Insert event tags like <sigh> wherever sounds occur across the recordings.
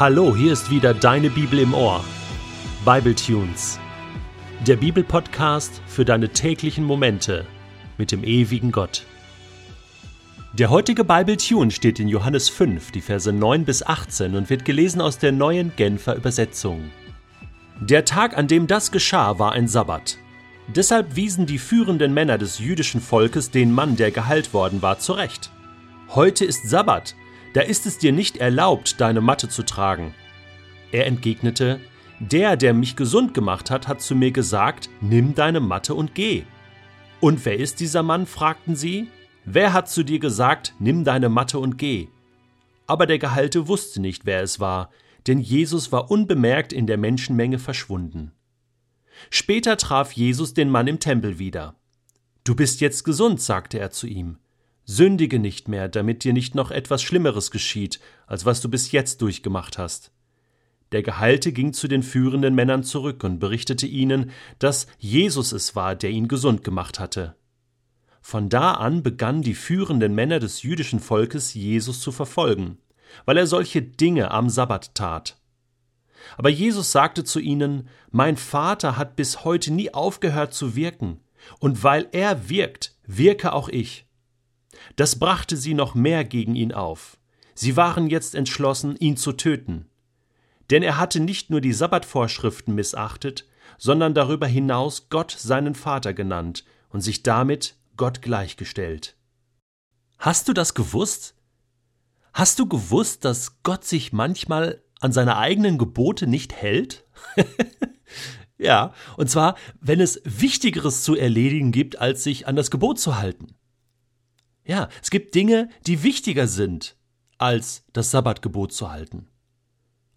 Hallo, hier ist wieder deine Bibel im Ohr. Bible Tunes. Der Bibelpodcast für deine täglichen Momente mit dem ewigen Gott. Der heutige Bible Tune steht in Johannes 5, die Verse 9 bis 18 und wird gelesen aus der neuen Genfer Übersetzung. Der Tag, an dem das geschah, war ein Sabbat. Deshalb wiesen die führenden Männer des jüdischen Volkes den Mann, der geheilt worden war, zurecht. Heute ist Sabbat, da ist es dir nicht erlaubt, deine Matte zu tragen. Er entgegnete, der, der mich gesund gemacht hat, hat zu mir gesagt, nimm deine Matte und geh. Und wer ist dieser Mann? fragten sie. Wer hat zu dir gesagt, nimm deine Matte und geh? Aber der Gehalte wusste nicht, wer es war, denn Jesus war unbemerkt in der Menschenmenge verschwunden. Später traf Jesus den Mann im Tempel wieder. Du bist jetzt gesund, sagte er zu ihm. Sündige nicht mehr, damit dir nicht noch etwas Schlimmeres geschieht, als was du bis jetzt durchgemacht hast. Der Geheilte ging zu den führenden Männern zurück und berichtete ihnen, dass Jesus es war, der ihn gesund gemacht hatte. Von da an begannen die führenden Männer des jüdischen Volkes Jesus zu verfolgen, weil er solche Dinge am Sabbat tat. Aber Jesus sagte zu ihnen, Mein Vater hat bis heute nie aufgehört zu wirken, und weil er wirkt, wirke auch ich. Das brachte sie noch mehr gegen ihn auf. Sie waren jetzt entschlossen, ihn zu töten. Denn er hatte nicht nur die Sabbatvorschriften missachtet, sondern darüber hinaus Gott seinen Vater genannt und sich damit Gott gleichgestellt. Hast du das gewusst? Hast du gewusst, dass Gott sich manchmal an seine eigenen Gebote nicht hält? <laughs> ja, und zwar, wenn es Wichtigeres zu erledigen gibt, als sich an das Gebot zu halten. Ja, es gibt Dinge, die wichtiger sind, als das Sabbatgebot zu halten.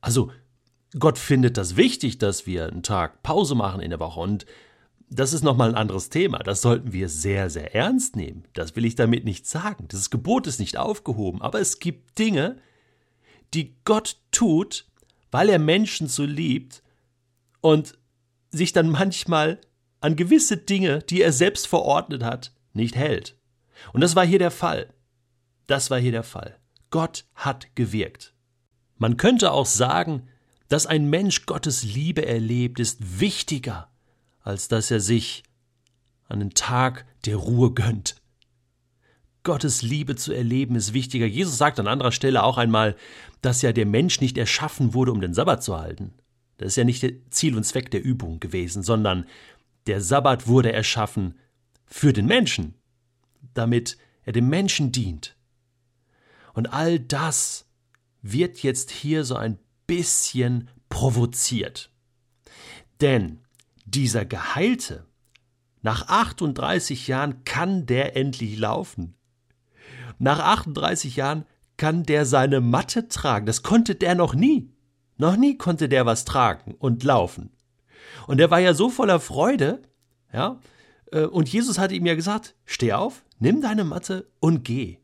Also, Gott findet das wichtig, dass wir einen Tag Pause machen in der Woche und das ist nochmal ein anderes Thema. Das sollten wir sehr, sehr ernst nehmen. Das will ich damit nicht sagen. Das Gebot ist nicht aufgehoben. Aber es gibt Dinge, die Gott tut, weil er Menschen so liebt und sich dann manchmal an gewisse Dinge, die er selbst verordnet hat, nicht hält. Und das war hier der Fall. Das war hier der Fall. Gott hat gewirkt. Man könnte auch sagen, dass ein Mensch Gottes Liebe erlebt, ist wichtiger, als dass er sich einen Tag der Ruhe gönnt. Gottes Liebe zu erleben ist wichtiger. Jesus sagt an anderer Stelle auch einmal, dass ja der Mensch nicht erschaffen wurde, um den Sabbat zu halten. Das ist ja nicht der Ziel und Zweck der Übung gewesen, sondern der Sabbat wurde erschaffen für den Menschen, damit er dem Menschen dient. Und all das wird jetzt hier so ein bisschen provoziert. Denn dieser Geheilte, nach 38 Jahren kann der endlich laufen. Nach 38 Jahren kann der seine Matte tragen. Das konnte der noch nie. Noch nie konnte der was tragen und laufen. Und er war ja so voller Freude, ja, und Jesus hatte ihm ja gesagt, steh auf, nimm deine Matte und geh.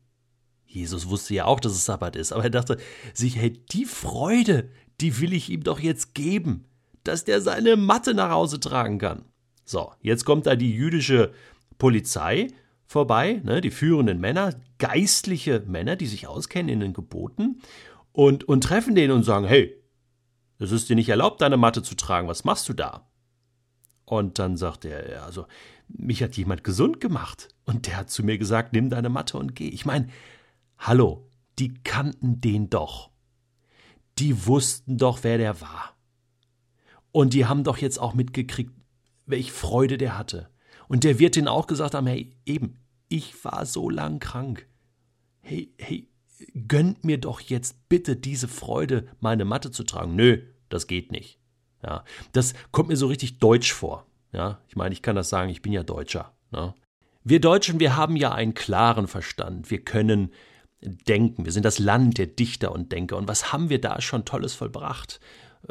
Jesus wusste ja auch, dass es Sabbat ist, aber er dachte sich, hey, die Freude, die will ich ihm doch jetzt geben, dass der seine Matte nach Hause tragen kann. So, jetzt kommt da die jüdische Polizei vorbei, ne, die führenden Männer, geistliche Männer, die sich auskennen in den Geboten, und, und treffen den und sagen, hey, es ist dir nicht erlaubt, deine Matte zu tragen, was machst du da? Und dann sagt er, also, mich hat jemand gesund gemacht. Und der hat zu mir gesagt, nimm deine Matte und geh. Ich meine, hallo, die kannten den doch. Die wussten doch, wer der war. Und die haben doch jetzt auch mitgekriegt, welche Freude der hatte. Und der wird denen auch gesagt haben, hey, eben, ich war so lang krank. Hey, hey, gönnt mir doch jetzt bitte diese Freude, meine Matte zu tragen. Nö, das geht nicht. Ja, das kommt mir so richtig deutsch vor. Ja, ich meine, ich kann das sagen, ich bin ja Deutscher. Ne? Wir Deutschen, wir haben ja einen klaren Verstand. Wir können denken. Wir sind das Land der Dichter und Denker. Und was haben wir da schon Tolles vollbracht?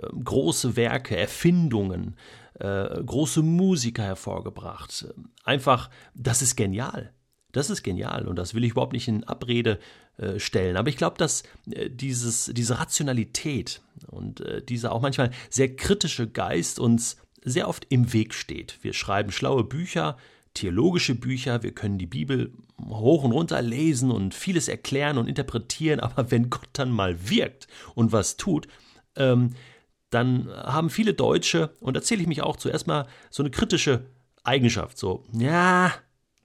Ähm, große Werke, Erfindungen, äh, große Musiker hervorgebracht. Einfach, das ist genial. Das ist genial und das will ich überhaupt nicht in Abrede äh, stellen. Aber ich glaube, dass äh, dieses, diese Rationalität und dieser auch manchmal sehr kritische Geist uns sehr oft im Weg steht. Wir schreiben schlaue Bücher, theologische Bücher, wir können die Bibel hoch und runter lesen und vieles erklären und interpretieren, <laughs> aber wenn Gott dann mal wirkt und was tut, ähm, dann haben viele Deutsche, und da zähle ich mich auch zuerst mal, so eine kritische Eigenschaft. So, ja,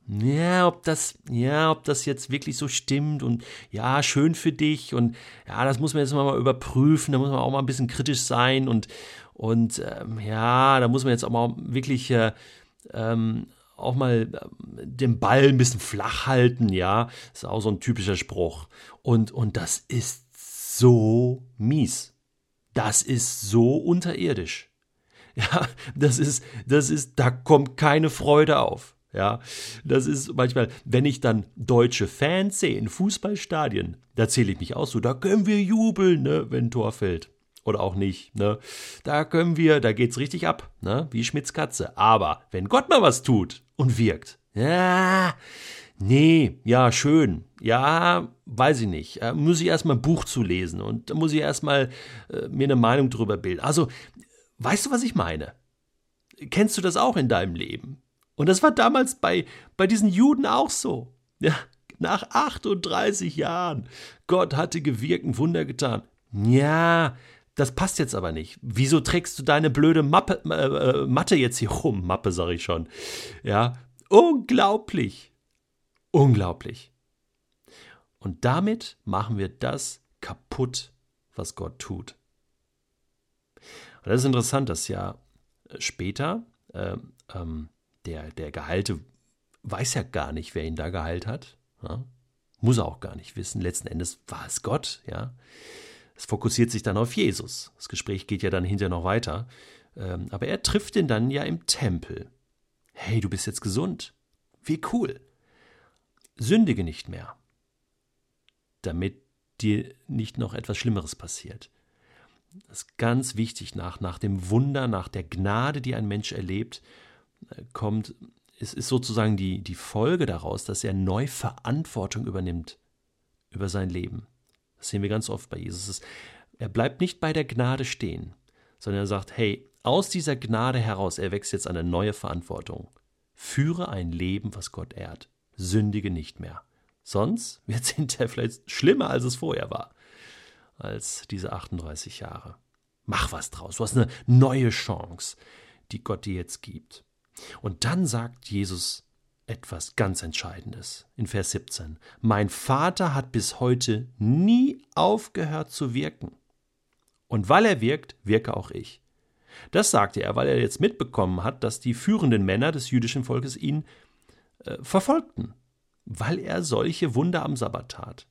ja, ob das, ja, ob das jetzt wirklich so stimmt und ja, schön für dich und ja, das muss man jetzt mal überprüfen, da muss man auch mal ein bisschen kritisch sein und, und ähm, ja, da muss man jetzt auch mal wirklich äh, ähm, auch mal äh, den Ball ein bisschen flach halten, ja, ist auch so ein typischer Spruch. Und, und das ist so mies. Das ist so unterirdisch. <laughs> Ja, das ist, das ist, da kommt keine Freude auf. Ja, das ist manchmal, wenn ich dann deutsche Fans sehe in Fußballstadien, da zähle ich mich aus, so, da können wir jubeln, ne, wenn ein Tor fällt. Oder auch nicht, ne. Da können wir, da geht's richtig ab, ne, wie Schmitz Katze. Aber wenn Gott mal was tut und wirkt, ja, nee, ja, schön, ja, weiß ich nicht. Äh, muss ich erstmal ein Buch zu lesen und da muss ich erstmal äh, mir eine Meinung drüber bilden. Also, weißt du, was ich meine? Kennst du das auch in deinem Leben? Und das war damals bei, bei diesen Juden auch so. Ja, nach 38 Jahren. Gott hatte gewirkt, ein Wunder getan. Ja, das passt jetzt aber nicht. Wieso trägst du deine blöde Mappe, äh, äh Matte jetzt hier rum? <laughs> Mappe, sag ich schon. Ja, unglaublich. Unglaublich. Und damit machen wir das kaputt, was Gott tut. Und das ist interessant, dass ja später äh, ähm, der, der Gehalte weiß ja gar nicht, wer ihn da geheilt hat. Ja? Muss er auch gar nicht wissen. Letzten Endes war es Gott, ja. Es fokussiert sich dann auf Jesus. Das Gespräch geht ja dann hinterher noch weiter. Ähm, aber er trifft ihn dann ja im Tempel. Hey, du bist jetzt gesund. Wie cool. Sündige nicht mehr. Damit dir nicht noch etwas Schlimmeres passiert. Das ist ganz wichtig nach, nach dem Wunder, nach der Gnade, die ein Mensch erlebt, kommt, es ist sozusagen die, die Folge daraus, dass er neu Verantwortung übernimmt über sein Leben. Das sehen wir ganz oft bei Jesus. Er bleibt nicht bei der Gnade stehen, sondern er sagt, hey, aus dieser Gnade heraus erwächst jetzt eine neue Verantwortung. Führe ein Leben, was Gott ehrt. Sündige nicht mehr. Sonst wird es <laughs> hinterher vielleicht schlimmer, als es vorher war. Als diese 38 Jahre. Mach was draus. Du hast eine neue Chance, die Gott dir jetzt gibt. Und dann sagt Jesus etwas ganz Entscheidendes in Vers 17. Mein Vater hat bis heute nie aufgehört zu wirken. Und weil er wirkt, wirke auch ich. Das sagte er, weil er jetzt mitbekommen hat, dass die führenden Männer des jüdischen Volkes ihn äh, verfolgten, weil er solche Wunder am Sabbat tat.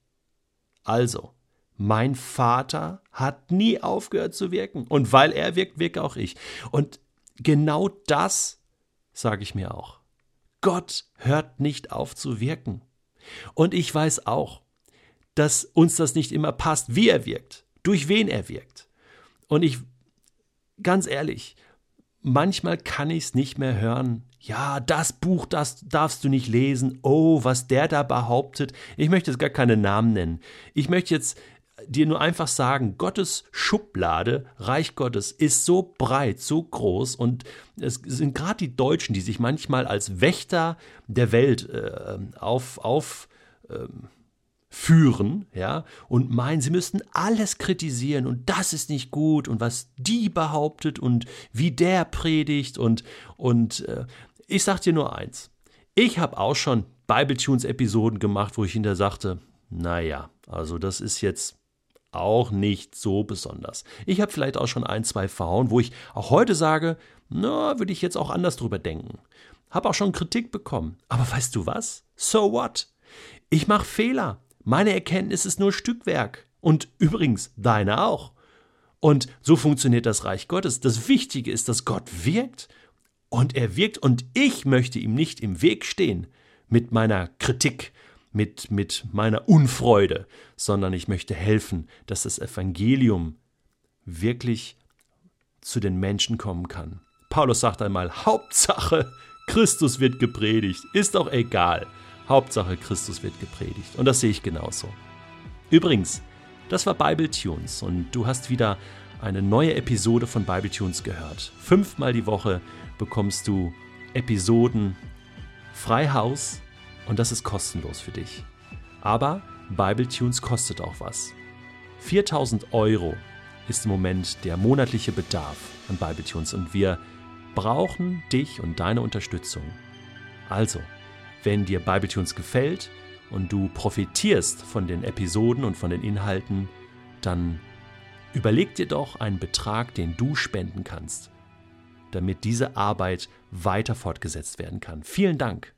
Also, mein Vater hat nie aufgehört zu wirken. Und weil er wirkt, wirke auch ich. Und genau das sage ich mir auch. Gott hört nicht auf zu wirken. Und ich weiß auch, dass uns das nicht immer passt, wie er wirkt, durch wen er wirkt. Und ich, ganz ehrlich, manchmal kann ich es nicht mehr hören. Ja, das Buch, das darfst du nicht lesen. Oh, was der da behauptet. Ich möchte jetzt gar keine Namen nennen. Ich möchte jetzt dir nur einfach sagen, Gottes Schublade, Reich Gottes, ist so breit, so groß und es sind gerade die Deutschen, die sich manchmal als Wächter der Welt äh, auf, auf äh, führen, ja, und meinen, sie müssten alles kritisieren und das ist nicht gut und was die behauptet und wie der predigt und, und äh, ich sag dir nur eins. Ich habe auch schon Bible-Tunes-Episoden gemacht, wo ich hinter sagte, naja, also das ist jetzt auch nicht so besonders. Ich habe vielleicht auch schon ein, zwei verhauen, wo ich auch heute sage, na, würde ich jetzt auch anders drüber denken. Hab auch schon Kritik bekommen. Aber weißt du was? So what? Ich mache Fehler. Meine Erkenntnis ist nur Stückwerk. Und übrigens, deine auch. Und so funktioniert das Reich Gottes. Das Wichtige ist, dass Gott wirkt. Und er wirkt und ich möchte ihm nicht im Weg stehen mit meiner Kritik, mit, mit meiner Unfreude, sondern ich möchte helfen, dass das Evangelium wirklich zu den Menschen kommen kann. Paulus sagt einmal, Hauptsache, Christus wird gepredigt, ist doch egal. Hauptsache, Christus wird gepredigt. Und das sehe ich genauso. Übrigens, das war Bible Tunes und du hast wieder eine neue Episode von Bible Tunes gehört. Fünfmal die Woche bekommst du Episoden frei Haus und das ist kostenlos für dich. Aber Bible Tunes kostet auch was. 4000 Euro ist im Moment der monatliche Bedarf an Bibletunes und wir brauchen dich und deine Unterstützung. Also, wenn dir Bibletunes gefällt und du profitierst von den Episoden und von den Inhalten, dann überleg dir doch einen Betrag, den du spenden kannst, damit diese Arbeit weiter fortgesetzt werden kann. Vielen Dank